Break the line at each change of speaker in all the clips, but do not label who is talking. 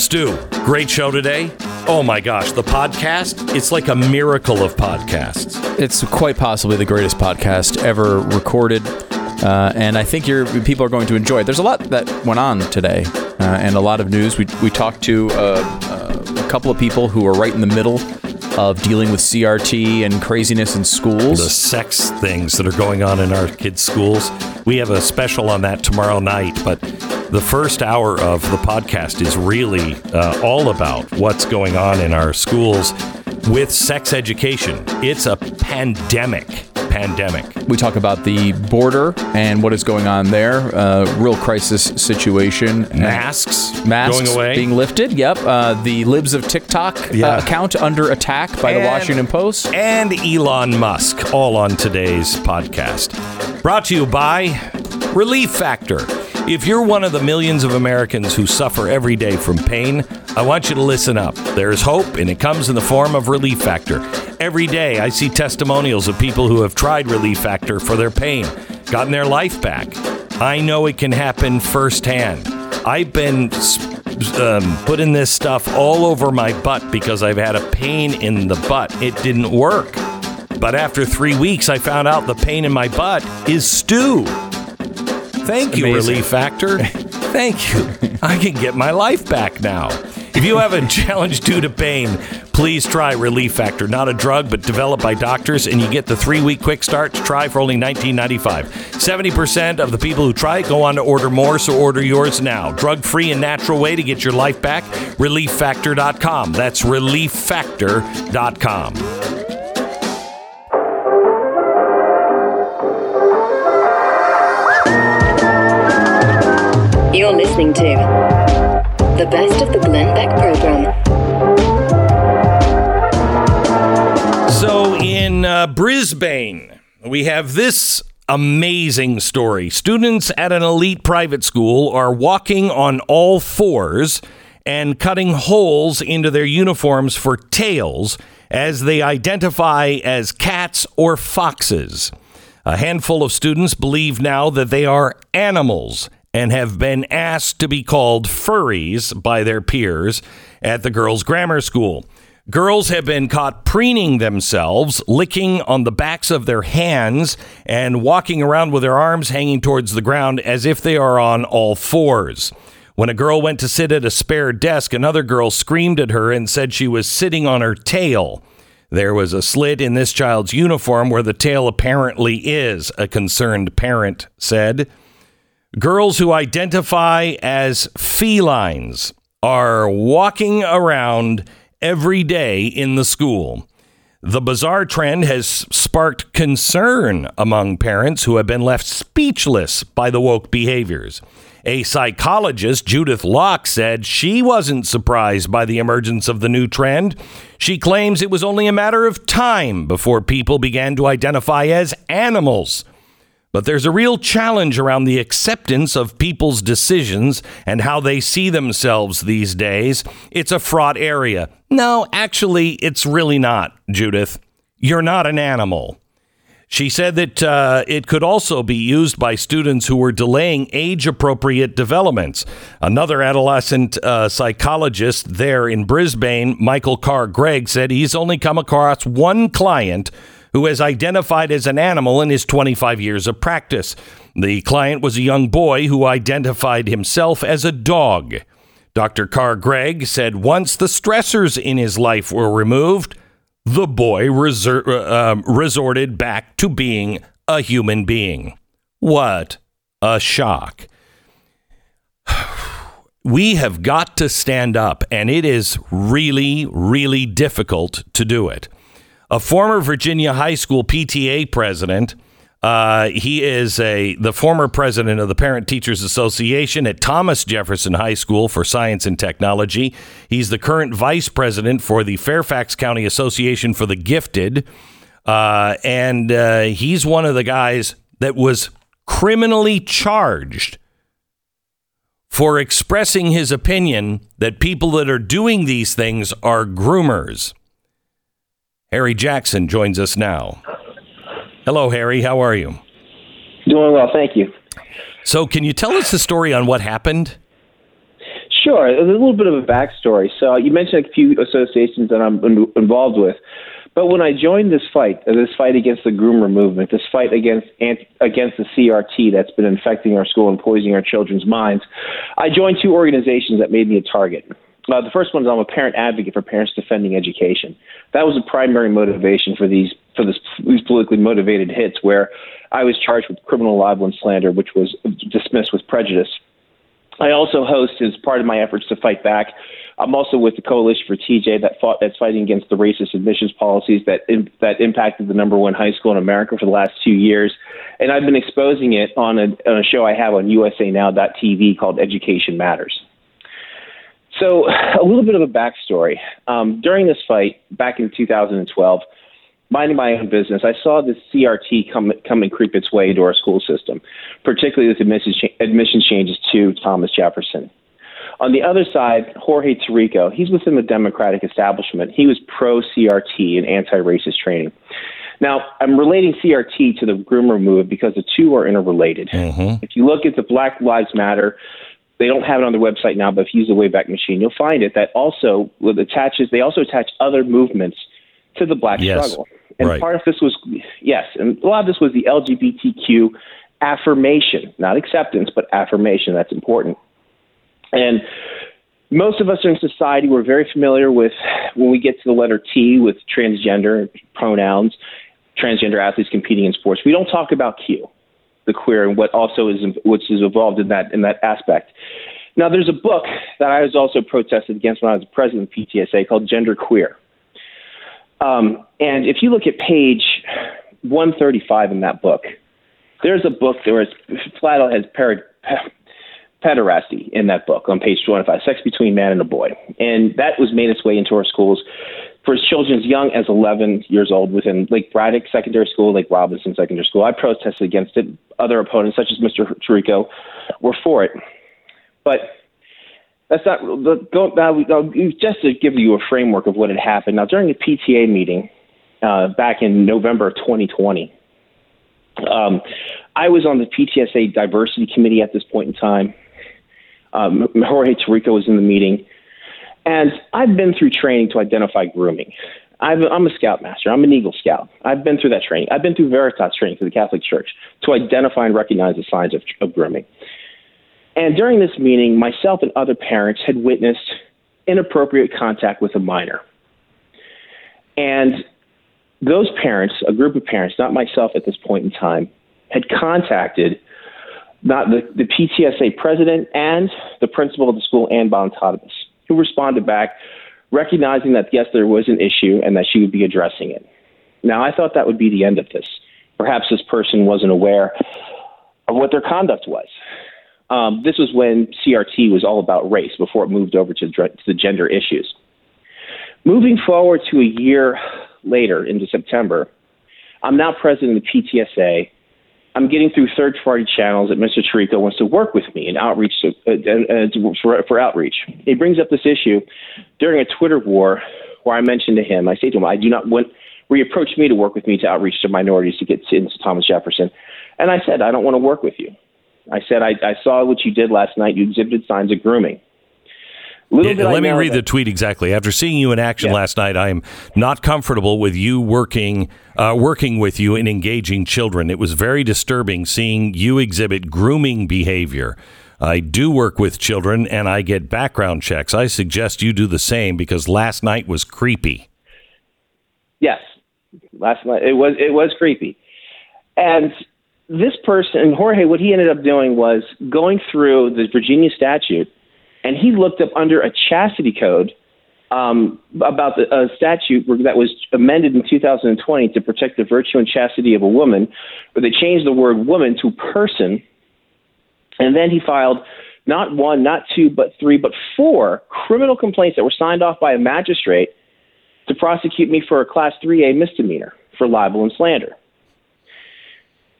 Stu, great show today. Oh my gosh, the podcast, it's like a miracle of podcasts.
It's quite possibly the greatest podcast ever recorded. Uh, and I think your people are going to enjoy it. There's a lot that went on today, uh, and a lot of news. We, we talked to uh, uh a couple of people who are right in the middle of dealing with CRT and craziness in schools.
The sex things that are going on in our kids' schools. We have a special on that tomorrow night, but the first hour of the podcast is really uh, all about what's going on in our schools with sex education. It's a pandemic pandemic.
We talk about the border and what is going on there. Uh, real crisis situation.
Masks,
masks
going away,
being lifted. Yep. Uh, the libs of TikTok uh, yeah. uh, account under attack by and, the Washington Post
and Elon Musk. All on today's podcast. Brought to you by Relief Factor. If you're one of the millions of Americans who suffer every day from pain, I want you to listen up. There is hope, and it comes in the form of Relief Factor. Every day, I see testimonials of people who have tried Relief Factor for their pain, gotten their life back. I know it can happen firsthand. I've been um, putting this stuff all over my butt because I've had a pain in the butt. It didn't work. But after three weeks, I found out the pain in my butt is Stu. Thank you, Amazing. Relief Factor. Thank you. I can get my life back now. If you have a challenge due to pain, please try Relief Factor. Not a drug, but developed by doctors, and you get the three week quick start to try for only $19.95. 70% of the people who try it go on to order more, so order yours now. Drug free and natural way to get your life back. ReliefFactor.com. That's ReliefFactor.com.
You're listening to the best of the Glenn Beck program.
So in uh, Brisbane, we have this amazing story. Students at an elite private school are walking on all fours and cutting holes into their uniforms for tails as they identify as cats or foxes. A handful of students believe now that they are animals and have been asked to be called furries by their peers at the girls' grammar school. Girls have been caught preening themselves, licking on the backs of their hands, and walking around with their arms hanging towards the ground as if they are on all fours. When a girl went to sit at a spare desk, another girl screamed at her and said she was sitting on her tail. There was a slit in this child's uniform where the tail apparently is, a concerned parent said. Girls who identify as felines are walking around every day in the school. The bizarre trend has sparked concern among parents who have been left speechless by the woke behaviors. A psychologist, Judith Locke, said she wasn't surprised by the emergence of the new trend. She claims it was only a matter of time before people began to identify as animals but there's a real challenge around the acceptance of people's decisions and how they see themselves these days. It's a fraught area. No, actually, it's really not, Judith. You're not an animal. She said that uh, it could also be used by students who were delaying age appropriate developments. Another adolescent uh, psychologist there in Brisbane, Michael Carr Gregg, said he's only come across one client who has identified as an animal in his 25 years of practice. The client was a young boy who identified himself as a dog. Dr. Carr Gregg said once the stressors in his life were removed, the boy uh, um, resorted back to being a human being. What a shock. We have got to stand up, and it is really, really difficult to do it a former Virginia high school PTA president. Uh, he is a the former president of the Parent Teachers Association at Thomas Jefferson High School for Science and Technology. He's the current vice president for the Fairfax County Association for the Gifted, uh, and uh, he's one of the guys that was criminally charged for expressing his opinion that people that are doing these things are groomers. Harry Jackson joins us now. Hello, Harry. How are you?
Doing well, thank you.
So, can you tell us the story on what happened?
Sure. A little bit of a backstory. So you mentioned a few associations that I'm involved with. But when I joined this fight, uh, this fight against the groomer movement, this fight against against the CRT that's been infecting our school and poisoning our children's minds, I joined two organizations that made me a target. Uh, the first one is I'm a parent advocate for parents defending education. That was the primary motivation for these for this, these politically motivated hits, where I was charged with criminal libel and slander, which was dismissed with prejudice. I also host, as part of my efforts to fight back, I'm also with the Coalition for TJ that fought that's fighting against the racist admissions policies that that impacted the number one high school in America for the last two years, and I've been exposing it on a, on a show I have on USANow.tv called Education Matters. So, a little bit of a backstory. Um, during this fight back in 2012, minding my own business, I saw the CRT come come and creep its way into our school system, particularly with admissions, admissions changes to Thomas Jefferson. On the other side, Jorge Torrico, he's within the Democratic establishment. He was pro CRT and anti racist training. Now, I'm relating CRT to the groomer move because the two are interrelated. Mm-hmm. If you look at the Black Lives Matter, they don't have it on their website now, but if you use the Wayback Machine, you'll find it that also attaches. They also attach other movements to the black
yes.
struggle. And
right.
part of this was yes, and a lot of this was the LGBTQ affirmation, not acceptance, but affirmation. That's important. And most of us in society we're very familiar with when we get to the letter T with transgender pronouns, transgender athletes competing in sports. We don't talk about Q, the queer, and what also is which is involved in that in that aspect. Now, there's a book that I was also protested against when I was president of PTSA called Gender Queer. Um, and if you look at page 135 in that book, there's a book where it's flat has parod- pederasty in that book on page 25, sex between man and a boy. And that was made its way into our schools for children as young as 11 years old within Lake Braddock Secondary School, Lake Robinson Secondary School. I protested against it. Other opponents, such as Mr. Torrico, were for it. But that's not go, now, just to give you a framework of what had happened. Now, during a PTA meeting uh, back in November of 2020, um, I was on the PTSA diversity committee at this point in time. Um, Jorge was in the meeting. And I've been through training to identify grooming. i am a scoutmaster. I'm an Eagle Scout. I've been through that training. I've been through Veritas training for the Catholic Church to identify and recognize the signs of, of grooming. And during this meeting, myself and other parents had witnessed inappropriate contact with a minor. And those parents, a group of parents, not myself at this point in time, had contacted not the, the PTSA president and the principal of the school, Ann Bonitatibus, who responded back, recognizing that yes, there was an issue and that she would be addressing it. Now, I thought that would be the end of this. Perhaps this person wasn't aware of what their conduct was. Um, this was when CRT was all about race before it moved over to, to the gender issues. Moving forward to a year later into September, I'm now president of the PTSA I'm getting through third party channels that Mr. Torrico wants to work with me in outreach to, uh, uh, for, for outreach. He brings up this issue during a Twitter war where I mentioned to him, I say to him, I do not want, where me to work with me to outreach to minorities to get into Thomas Jefferson. And I said, I don't want to work with you. I said, I, I saw what you did last night. You exhibited signs of grooming.
Yeah, let me read that, the tweet exactly. After seeing you in action yeah. last night, I am not comfortable with you working uh, working with you and engaging children. It was very disturbing seeing you exhibit grooming behavior. I do work with children and I get background checks. I suggest you do the same because last night was creepy.
Yes, last night it was it was creepy, and this person Jorge, what he ended up doing was going through the Virginia statute and he looked up under a chastity code um, about the statute that was amended in 2020 to protect the virtue and chastity of a woman, where they changed the word woman to person. And then he filed not one, not two, but three, but four criminal complaints that were signed off by a magistrate to prosecute me for a Class 3A misdemeanor for libel and slander.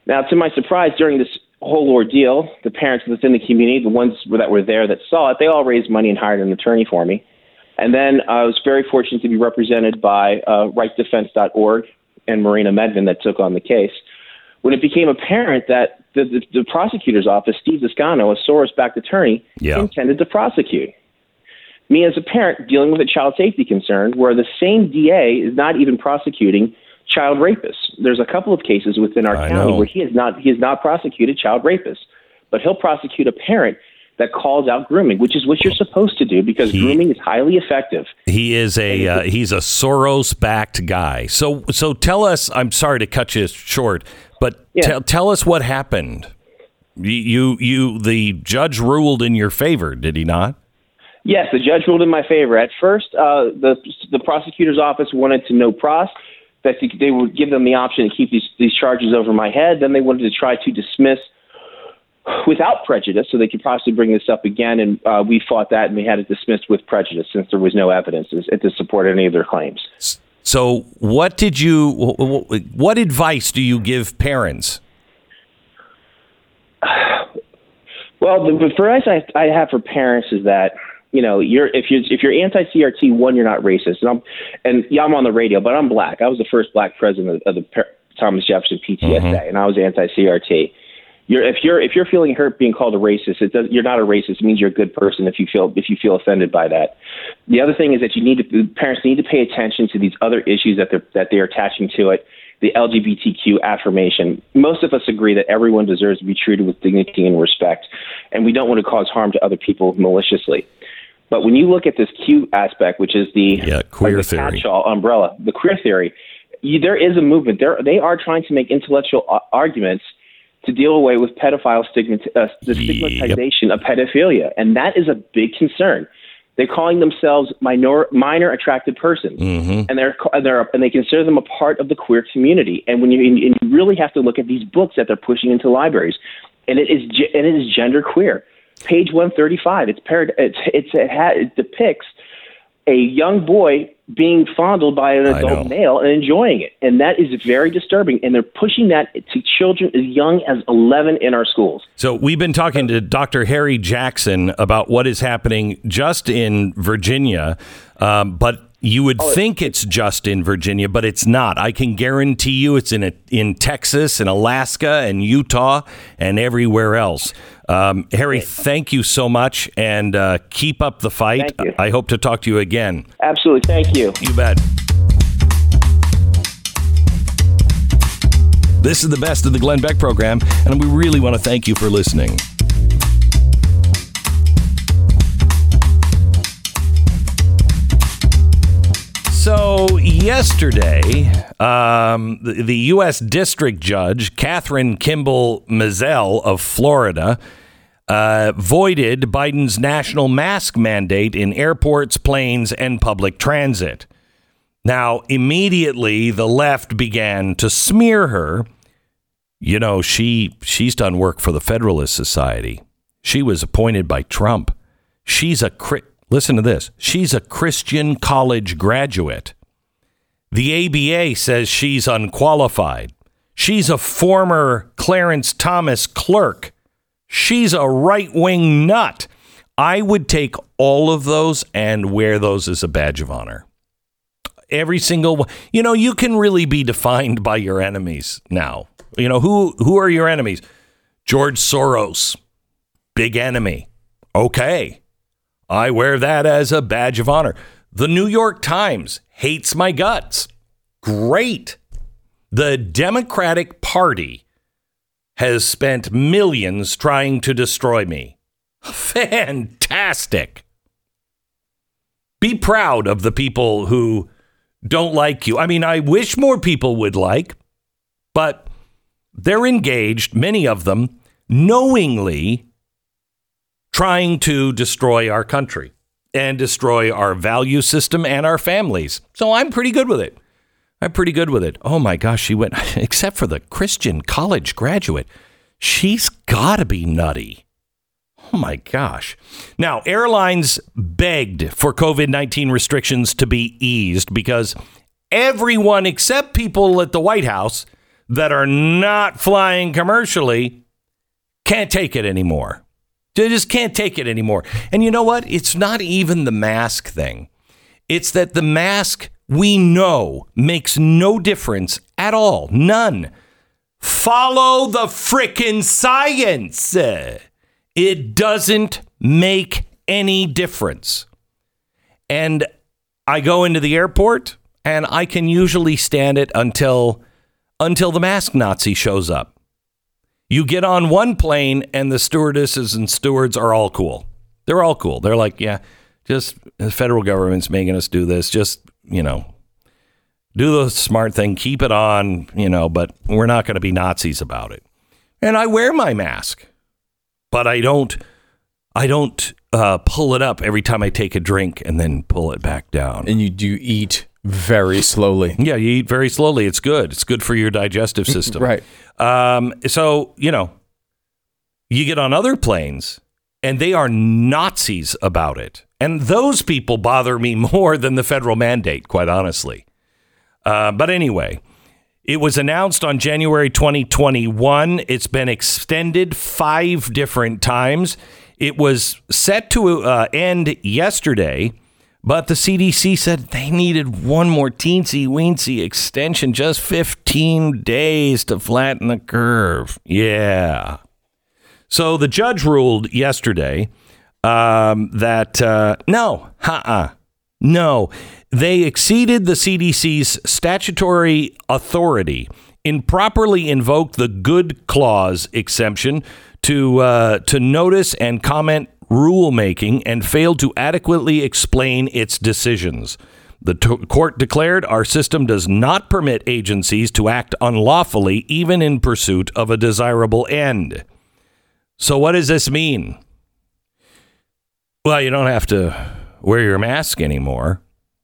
Now, to my surprise, during this whole ordeal, the parents within the community, the ones that were there that saw it, they all raised money and hired an attorney for me. And then I was very fortunate to be represented by uh, rightdefense.org and Marina Medvin that took on the case. When it became apparent that the, the, the prosecutor's office, Steve Descano, a Soros backed attorney,
yeah.
intended to prosecute. me as a parent dealing with a child safety concern where the same DA is not even prosecuting child rapists. There's a couple of cases within our
I
county
know.
where he has not he has not prosecuted child rapists, but he'll prosecute a parent that calls out grooming, which is what you're supposed to do because
He-
grooming is highly effective.
He is a uh, he's a Soros backed guy. So so tell us. I'm sorry to cut you short, but
Yeah.
tell tell us what happened. You, you the judge ruled in your favor, did he not?
Yes, the judge ruled in my favor. At first, uh, the the prosecutor's office wanted to no pros, that they- would give them the option to keep these these charges over my head. Then they wanted to try to dismiss without prejudice, so they could possibly bring this up again. And uh, we fought that, and we had it dismissed with prejudice since there was no evidence to support any of their claims.
So what did you wh- wh- what advice do you give parents?
Well, the, the advice I, I have for parents is that you know you're if you're if you're anti CRT, one you're not racist, and I'm and yeah, I'm on the radio, but I'm black. I was the first black president of, the Thomas Jefferson PTSA, mm-hmm. and I was anti CRT. You're, if you're if you're feeling hurt being called a racist, it does, you're not a racist. It means you're a good person if you feel if you feel offended by that. The other thing is that you need to parents need to pay attention to these other issues that they're that they're attaching to it. The LGBTQ affirmation. Most of us agree that everyone deserves to be treated with dignity and respect, and we don't want to cause harm to other people maliciously. But when you look at this Q aspect, which is the
Yeah, queer
like the
theory.
catch-all umbrella, the queer theory, you, there is a movement. There, they are trying to make intellectual uh, arguments to deal away with pedophile stigmat- uh, the
Yep.
stigmatization of pedophilia, and that is a big concern. They're calling themselves minor, minor attracted persons,
Mm-hmm.
and they're and they're and they consider them a part of the queer community. And when you and you really have to look at these books that they're pushing into libraries, and it is and it is gender queer. Page one thirty five. It's paired. It's it's it, ha, it depicts a young boy being fondled by an adult male and enjoying it, and that is very disturbing. And they're pushing that to children as young as eleven in our schools.
So we've been talking to Dr. Harry Jackson about what is happening just in Virginia, um, but you would think it's just in Virginia, but it's not. I can guarantee you it's in a, in Texas and Alaska and Utah and everywhere else. Um, Harry, thank you so much, and uh, keep up the fight. I hope to talk to you again.
Absolutely. Thank you.
You bet. This is the best of the Glenn Beck program, and we really want to thank you for listening. So, yesterday, um, the, the U.S. District Judge, Kathryn Kimball Mizelle of Florida, uh, voided Biden's national mask mandate in airports, planes, and public transit. Now, immediately, the left began to smear her. You know, she she's done work for the Federalist Society. She was appointed by Trump. She's a listen to this. She's a Christian college graduate. The ABA says she's unqualified. She's a former Clarence Thomas clerk. She's a right wing nut. I would take all of those and wear those as a badge of honor. Every single one. You know, you can really be defined by your enemies now. You know, who who are your enemies? George Soros, big enemy. Okay. I wear that as a badge of honor. The New York Times hates my guts. Great. The Democratic Party has spent millions trying to destroy me. Fantastic. Be proud of the people who don't like you. I mean, I wish more people would like, but they're engaged, many of them, knowingly trying to destroy our country and destroy our value system and our families. So I'm pretty good with it. I'm pretty good with it. Oh my gosh, she went, except for the Christian college graduate, she's got to be nutty. Oh my gosh. Now, airlines begged for COVID 19 restrictions to be eased because everyone except people at the White House that are not flying commercially can't take it anymore. They just can't take it anymore. And you know what? It's not even the mask thing. It's that the mask we know makes no difference at all. None. Follow the frickin' science. It doesn't make any difference. And I go into the airport and I can usually stand it until until the mask Nazi shows up. You get on one plane and the stewardesses and stewards are all cool. They're all cool. They're like, yeah, just the federal government's making us do this. Just, you know, do the smart thing, keep it on, you know, but we're not going to be Nazis about it. And I wear my mask, but I don't, I don't uh, pull it up every time I take a drink and then pull it back down.
And you do eat very slowly.
Yeah, you eat very slowly. It's good. It's good for your digestive system.
Right.
Um, so, you know, you get on other planes and they are Nazis about it. And those people bother me more than the federal mandate, quite honestly. Uh, but anyway, it was announced on January 2021. It's been extended five different times. It was set to uh, end yesterday, but the CDC said they needed one more teensy weensy extension, just 15 days to flatten the curve. Yeah. So the judge ruled yesterday um, that uh, no, uh-uh, no, they exceeded the CDC's statutory authority, improperly invoked the good clause exemption to uh, to notice and comment rulemaking, and failed to adequately explain its decisions. The t- court declared our system does not permit agencies to act unlawfully, even in pursuit of a desirable end. So, what does this mean? Well, you don't have to wear your mask anymore.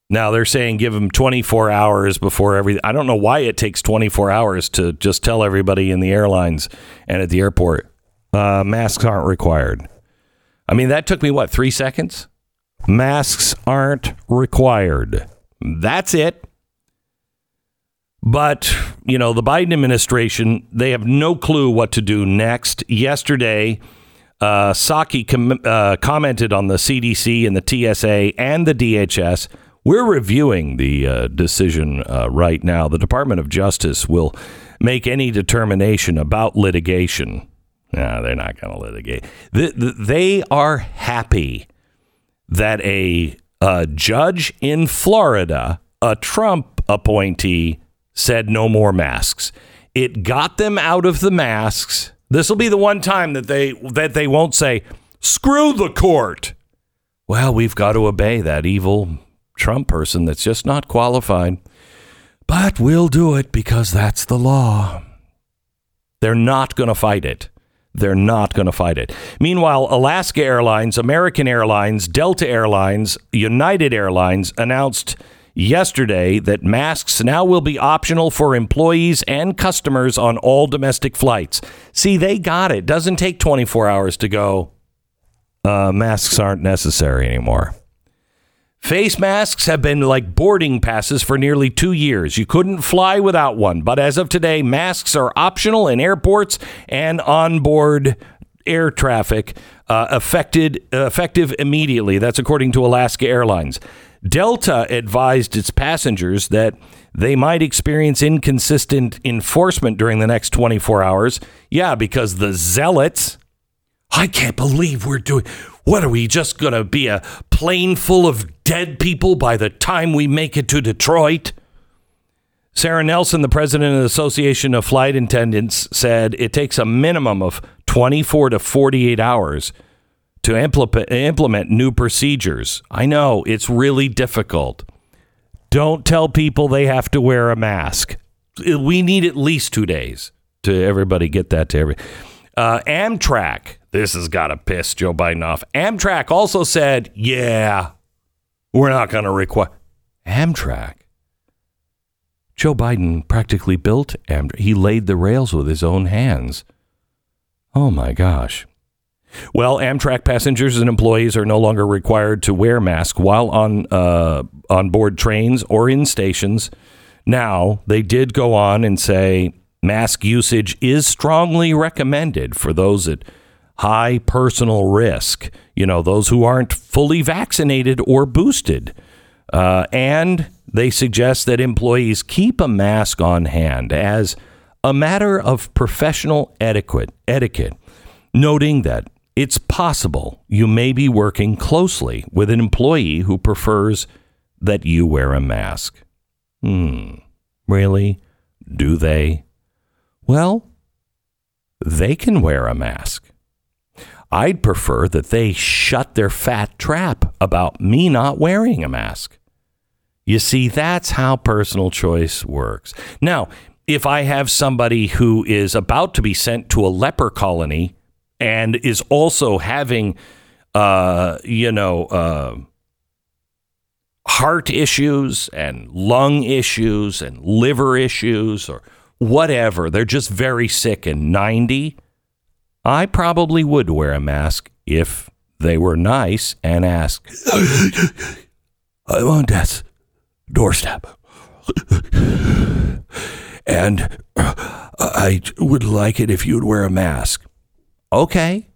Now they're saying give them 24 hours before everything. I don't know why it takes 24 hours to just tell everybody in the airlines and at the airport uh, masks aren't required. I mean, that took me what, three seconds? Masks aren't required. That's it. But, you know, the Biden administration, they have no clue what to do next. Yesterday, uh, Psaki com- uh, commented on the CDC and the TSA and the DHS. We're reviewing the uh, decision uh, right now. The Department of Justice will make any determination about litigation. No, they're not going to litigate. The, the, they are happy that a, a judge in Florida, a Trump appointee, said no more masks. It got them out of the masks. This will be the one time that they that they won't say screw the court. Well, we've got to obey that evil Trump person that's just not qualified. But we'll do it because that's the law. They're not going to fight it. They're not going to fight it. Meanwhile, Alaska Airlines, American Airlines, Delta Airlines, United Airlines announced yesterday that masks now will be optional for employees and customers on all domestic flights. See, they got it. Doesn't take 24 hours to go. Uh, masks aren't necessary anymore. Face masks have been like boarding passes for nearly two years. You couldn't fly without one. But as of today, masks are optional in airports and onboard air traffic, uh, affected, uh, effective immediately. That's according to Alaska Airlines. Delta advised its passengers that they might experience inconsistent enforcement during the next 24 hours. Yeah, because the zealots. I can't believe we're doing. What are we just going to be a plane full of dead people by the time we make it to Detroit? Sarah Nelson, the president of the Association of Flight Attendants, said it takes a minimum of 24 to 48 hours to implement, implement new procedures. I know it's really difficult. Don't tell people they have to wear a mask. We need at least two days to everybody get that to every. Uh, Amtrak, this has got to piss Joe Biden off. Amtrak also said, yeah, we're not going to require. Amtrak. Joe Biden practically built Amtrak. He laid the rails with his own hands. Oh my gosh. Well, Amtrak passengers and employees are no longer required to wear masks while on uh, on board trains or in stations. Now, they did go on and say mask usage is strongly recommended for those at high personal risk. You know, those who aren't fully vaccinated or boosted. Uh, and they suggest that employees keep a mask on hand as a matter of professional etiquette, etiquette, noting that it's possible you may be working closely with an employee who prefers that you wear a mask. Hmm, really? Do they? Well, they can wear a mask. I'd prefer that they shut their fat trap about me not wearing a mask. You see, that's how personal choice works. Now, if I have somebody who is about to be sent to a leper colony and is also having, uh, you know, uh, heart issues and lung issues and liver issues or whatever, they're just very sick and 90, I probably would wear a mask if they were nice and ask, I'm on death's doorstep. and I would like it if you'd wear a mask. Okay.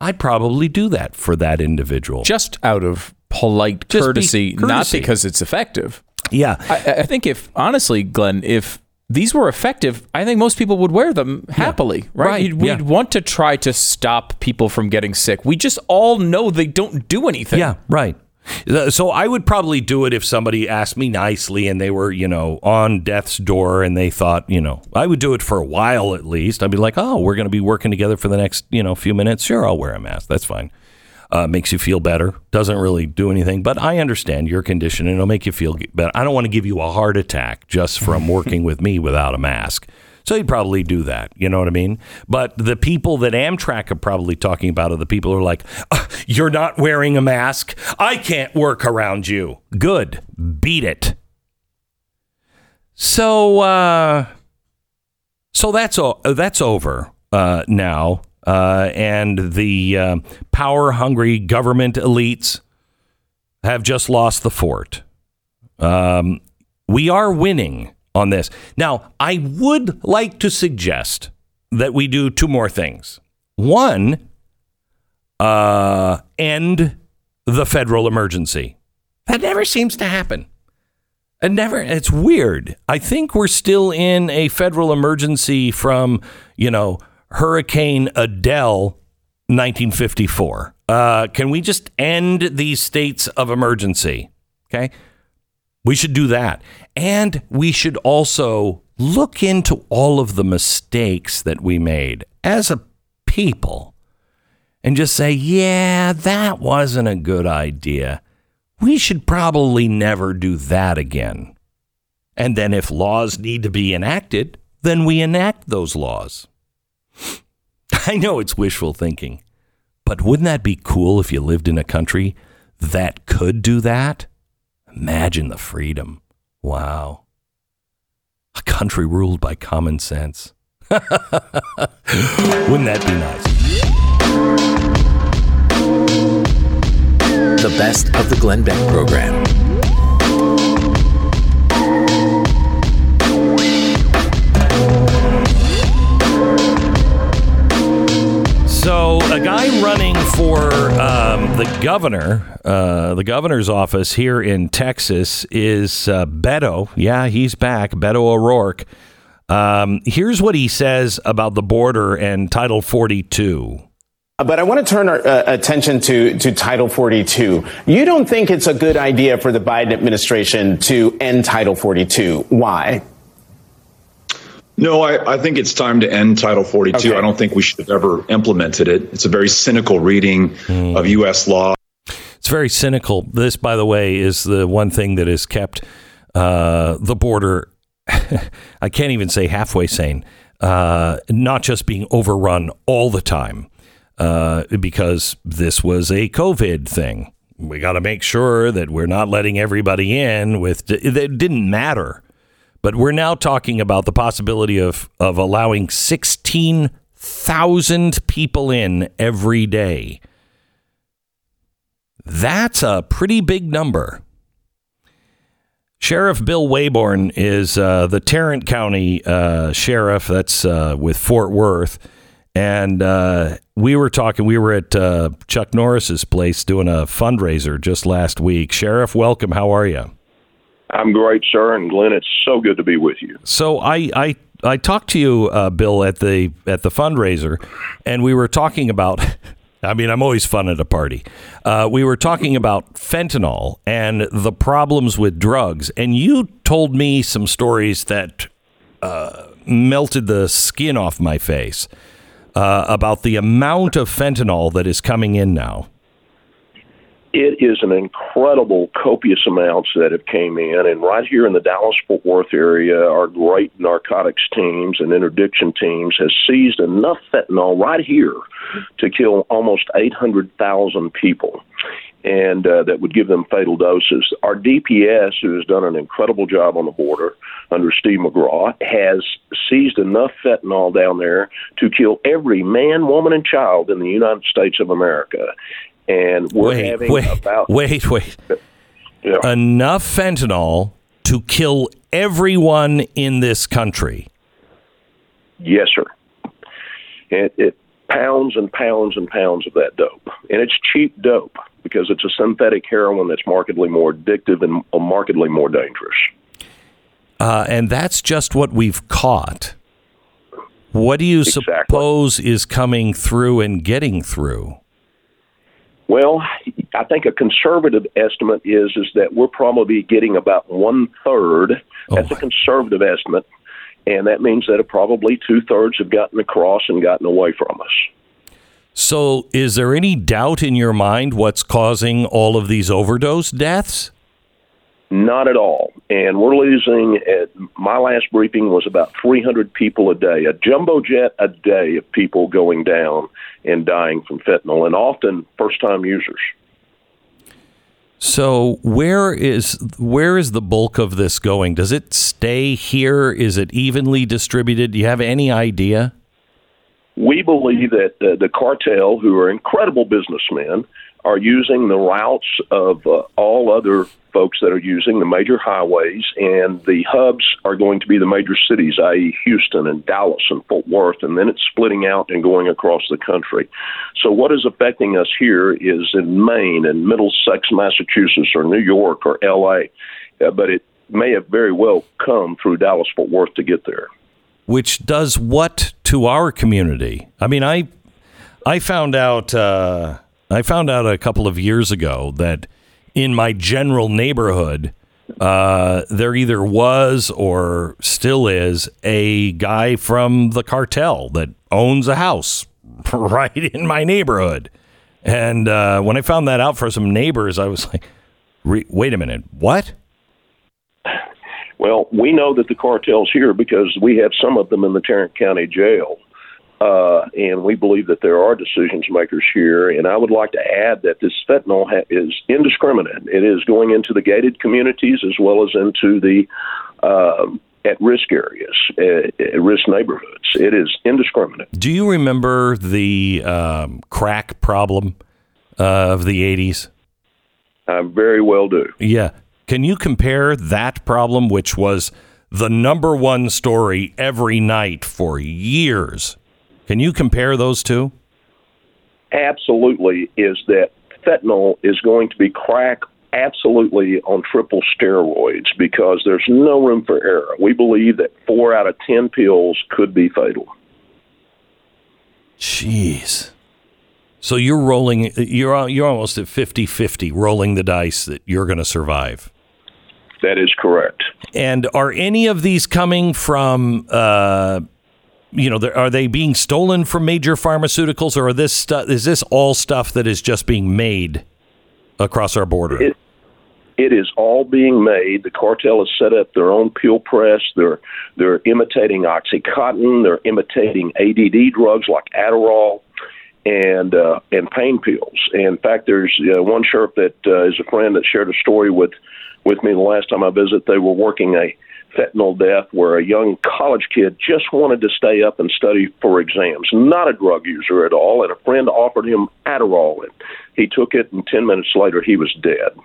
I'd probably do that for that individual.
Just out of polite
Just be
courtesy, not because it's effective.
yeah.
I, I think if honestly, Glenn, if these were effective, I think most people would wear them happily, right?
Right,
You'd- We'd
yeah.
want to try to stop people from getting sick. We just all know they don't do anything.
Yeah, right. So I would probably do it if somebody asked me nicely and they were, you know, on death's door and they thought, you know, I would do it for a while at least. I'd be like, oh, we're going to be working together for the next, you know, few minutes. Sure, I'll wear a mask. That's fine. Uh, makes you feel better. Doesn't really do anything, but I understand your condition and it'll make you feel better. I don't want to give you a heart attack just from working with me without a mask. So you'd probably do that. You know what I mean? But the people that Amtrak are probably talking about are the people who are like, "Uh, you're not wearing a mask. I can't work around you. Good. Beat it. So, uh, so that's o- that's over uh, now, uh, and the uh, power hungry government elites have just lost the fort. Um, we are winning on this. Now, I would like to suggest that we do two more things. One, uh, end the federal emergency. That never seems to happen. It never. It's weird. I think we're still in a federal emergency from you know Hurricane Adele, 1954. Uh, can we just end these states of emergency? Okay, we should do that, and we should also look into all of the mistakes that we made as a people, and just say, yeah, that wasn't a good idea we should probably never do that again. And then if laws need to be enacted, then we enact those laws. I know it's wishful thinking, but wouldn't that be cool if you lived in a country that could do that? Imagine the freedom. Wow. A country ruled by common sense. Wouldn't that be nice?
The best of the Glenn Beck program.
So, a guy running for um, the governor, uh, the governor's office here in Texas is uh, Beto. Yeah, he's back, Beto O'Rourke. Um, here's what he says about the border and Title 42.
But I want to turn our uh, attention to, to Title 42. You don't think it's a good idea for the Biden administration to end Title 42. Why?
No, I, I think it's time to end Title 42.
Okay.
I don't think we should have ever implemented it. It's a very cynical reading of U.S. law.
It's very cynical. This, by the way, is the one thing that has kept uh, the border, I can't even say halfway sane, uh, not just being overrun all the time, uh, because this was a COVID thing. We got to make sure that we're not letting everybody in with, it didn't matter. But we're now talking about the possibility of, of allowing 16,000 people in every day. That's a pretty big number. Sheriff Bill Waybourn is uh, the Tarrant County uh, sheriff. That's uh, with Fort Worth. And uh, we were talking, we were at uh, Chuck Norris's place doing a fundraiser just last week. Sheriff, welcome. How are you?
I'm great, sir, and Glenn, it's so good to be with you.
So I I, I talked to you, uh, Bill, at the at the fundraiser, and we were talking about I mean, I'm always fun at a party. Uh, we were talking about fentanyl and the problems with drugs, and you told me some stories that uh, melted the skin off my face uh, about the amount of fentanyl that is coming in now.
It is an incredible, copious amounts that have came in, and right here in the Dallas Fort Worth area, our great narcotics teams and interdiction teams has seized enough fentanyl right here to kill almost 800,000 people and uh, that would give them fatal doses. Our DPS, who has done an incredible job on the border under Steve McCraw, has seized enough fentanyl down there to kill every man, woman, and child in the United States of America. And we're
wait,
having
wait,
about
wait, wait.
Yeah.
Enough fentanyl to kill everyone in this country.
Yes, sir. It, it pounds and pounds and pounds of that dope, and it's cheap dope because it's a synthetic heroin that's markedly more addictive and markedly more dangerous.
Uh, and that's just what we've caught. What do you
Exactly.
suppose is coming through and getting through?
Well, I think a conservative estimate is is that we're probably getting about one third. Oh, That's a conservative estimate, and that means that probably two thirds have gotten across and gotten away from us.
So, is there any doubt in your mind what's causing all of these overdose deaths?
Not at all. And we're losing, at my last briefing was about 300 people a day, a jumbo jet a day of people going down and dying from fentanyl, and often first time users.
So, where is where is the bulk of this going? Does it stay here? Is it evenly distributed? Do you have any idea?
We believe that uh, the cartel, who are incredible businessmen, are using the routes of uh, all other folks that are using the major highways, and the hubs are going to be the major cities, i.e., Houston and Dallas and Fort Worth, and then it's splitting out and going across the country. So, what is affecting us here is in Maine and Middlesex, Massachusetts, or New York or L.A., uh, but it may have very well come through Dallas Fort Worth to get there.
Which does what to our community? I mean, I I found out uh, I found out a couple of years ago that in my general neighborhood, uh, there either was or still is a guy from the cartel that owns a house right in my neighborhood. And uh, when I found that out for some neighbors, I was like, "Wait a minute, what?"
Well, we know that the cartel's here because we have some of them in the Tarrant County Jail. Uh, and we believe that there are decisions makers here. And I would like to add that this fentanyl ha- is indiscriminate. It is going into the gated communities as well as into the uh, at risk areas, uh, at risk neighborhoods. It is indiscriminate.
Do you remember the um, crack problem uh, of the 80s?
I very well do.
Yeah. Can you compare that problem, which was the number one story every night for years? Can you compare those two?
Absolutely, is that fentanyl is going to be crack absolutely on triple steroids because there's no room for error. We believe that four out of ten pills could be fatal.
Jeez. So you're rolling, you're, you're almost at 50 50 rolling the dice that you're going to survive.
That is correct.
And are any of these coming from, uh, you know, are they being stolen from major pharmaceuticals, or this stu- is this all stuff that is just being made across our border?
It, it is all being made. The cartel has set up their own pill press. They're they're imitating OxyContin. They're imitating ADD drugs like Adderall and uh, and pain pills. In fact, there's uh, one sheriff that uh, is a friend that shared a story with with me the last time I visited. They were working a fentanyl death where a young college kid just wanted to stay up and study for exams, not a drug user at all, and a friend offered him Adderall, and he took it, and 10 minutes later, he was dead.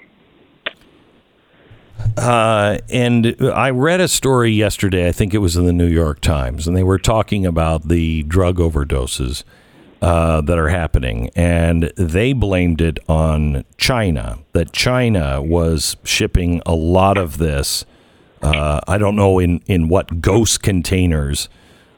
Uh, and I read a story yesterday, I think it was in the New York Times, and they were talking about the drug overdoses uh, that are happening. And they blamed it on China, that China was shipping a lot of this. Uh, I don't know in, in what ghost containers,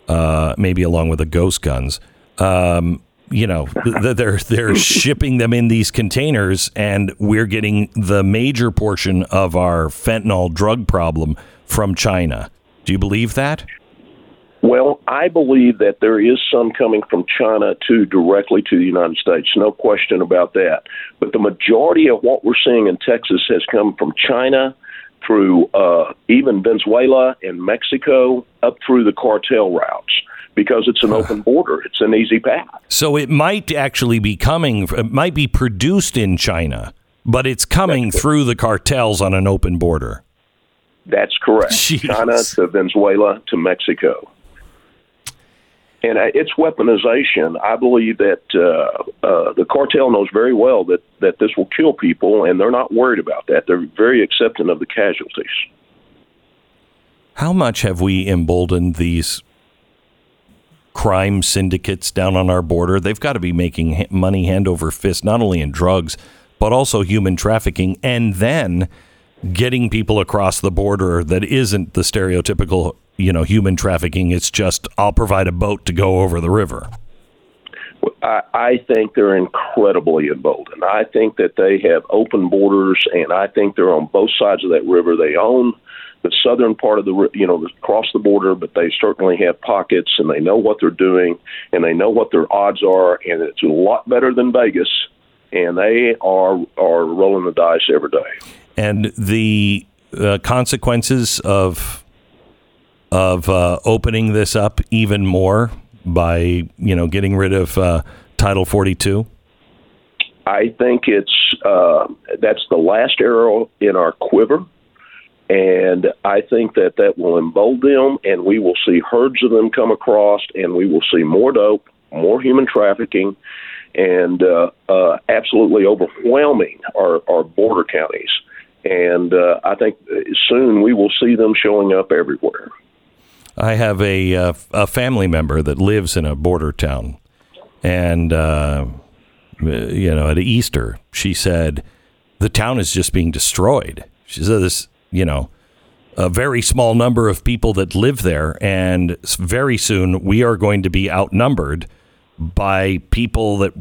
uh, maybe along with the ghost guns. Um, you know, they're they're shipping them in these containers, and we're getting the major portion of our fentanyl drug problem from China. Do you believe that?
Well, I believe that there is some coming from China to directly to the United States, no question about that. But the majority of what we're seeing in Texas has come from China through uh, even Venezuela and Mexico up through the cartel routes because it's an open border. It's an easy path.
So it might actually be coming, it might be produced in China, but it's coming through the cartels on an open border.
That's correct.
Jeez.
China to Venezuela to Mexico. And uh, it's weaponization. I believe that uh, uh, the cartel knows very well that, that this will kill people, and they're not worried about that. They're very accepting of the casualties.
How much have we emboldened these crime syndicates down on our border? They've got to be making money hand over fist, not only in drugs, but also human trafficking, and then getting people across the border that isn't the stereotypical, you know, human trafficking. It's just I'll provide a boat to go over the river.
I, think they're incredibly emboldened. I think that they have open borders, and I think they're on both sides of that river. They own the southern part of the, you know, across the border, but they certainly have pockets, and they know what they're doing, and they know what their odds are, and it's a lot better than Vegas. And they are are rolling the dice every day.
And the uh, consequences of of uh, opening this up even more by you know getting rid of uh, Title Forty Two.
I think it's uh, that's the last arrow in our quiver, and I think that that will embolden them, and we will see herds of them come across, and we will see more dope, more human trafficking, and uh, uh, absolutely overwhelming our, our border counties. And uh, I think soon we will see them showing up everywhere.
I have a uh, a family member that lives in a border town, and uh, you know at Easter she said the town is just being destroyed. She said this, you know, a very small number of people that live there, and very soon we are going to be outnumbered by people that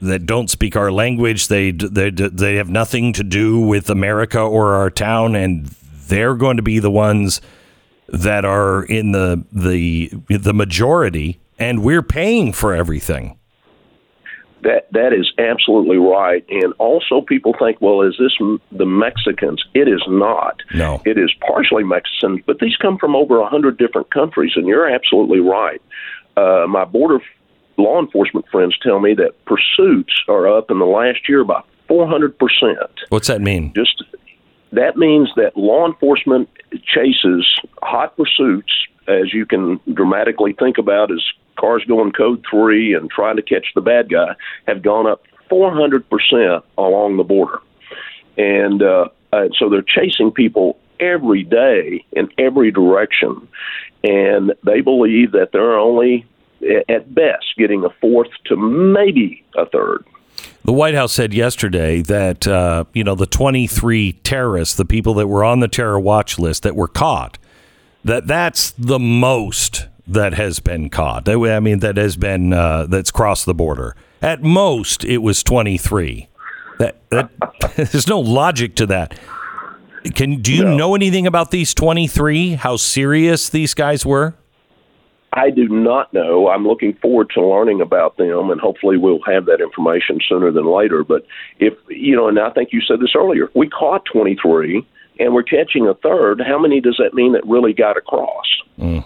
that don't speak our language. They they they have nothing to do with America or our town, and they're going to be the ones that are in the the the majority, and we're paying for everything.
That that is absolutely right. And also, people think, well, is this the Mexicans? It is not.
No.
it is partially Mexican, but these come from over a hundred different countries. And you're absolutely right. Uh, my border law enforcement friends tell me that pursuits are up in the last year by 400 percent.
What's that mean?
Just that means that law enforcement chases hot pursuits, as you can dramatically think about, as cars going code three and trying to catch the bad guy, have gone up 400 percent along the border, and uh, uh, so they're chasing people every day in every direction, and they believe that they're only at best getting a fourth to maybe a third.
The White House said yesterday that uh, you know the 23 terrorists, the people that were on the terror watch list that were caught, that that's the most that has been caught. That- I mean, that has been uh, that's crossed the border. At most, it was 23. That, that there's no logic to that. Can do you know anything about these 23? How serious these guys were?
I do not know. I'm looking forward to learning about them, and hopefully we'll have that information sooner than later. But if you know, and I think you said this earlier, we caught 23, and we're catching a third. How many does that mean that really got across? Hmm.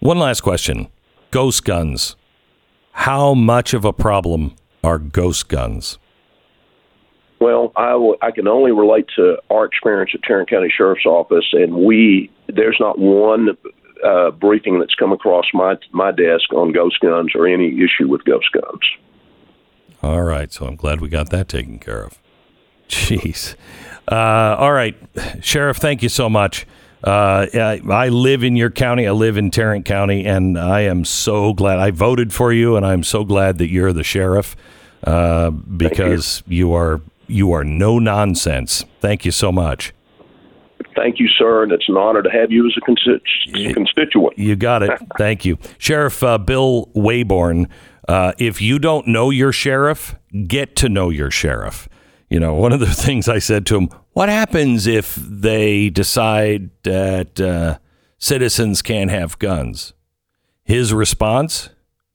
One last question: Ghost guns. How much of a problem are ghost guns?
Well, I, w- I can only relate to our experience at Tarrant County Sheriff's Office, and we there's not one uh, briefing that's come across my my desk on ghost guns or any issue with ghost guns.
All right, so I'm glad we got that taken care of. Jeez. Uh, all right, Sheriff, thank you so much. Uh, I, I live in your county. I live in Tarrant County, and I am so glad I voted for you, and I'm so glad that you're the sheriff uh, because you. are you are no nonsense. Thank you so much.
Thank you, sir, and it's an honor to have you as a consti- constituent.
You got it. Thank you, Sheriff uh, Bill Waybourn Uh, if you don't know your sheriff, get to know your sheriff. You know, one of the things I said to him, what happens if they decide that uh, citizens can't have guns? His response,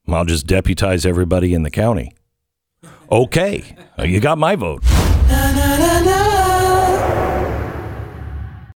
I'll just deputize everybody in the county. Okay, you got my vote.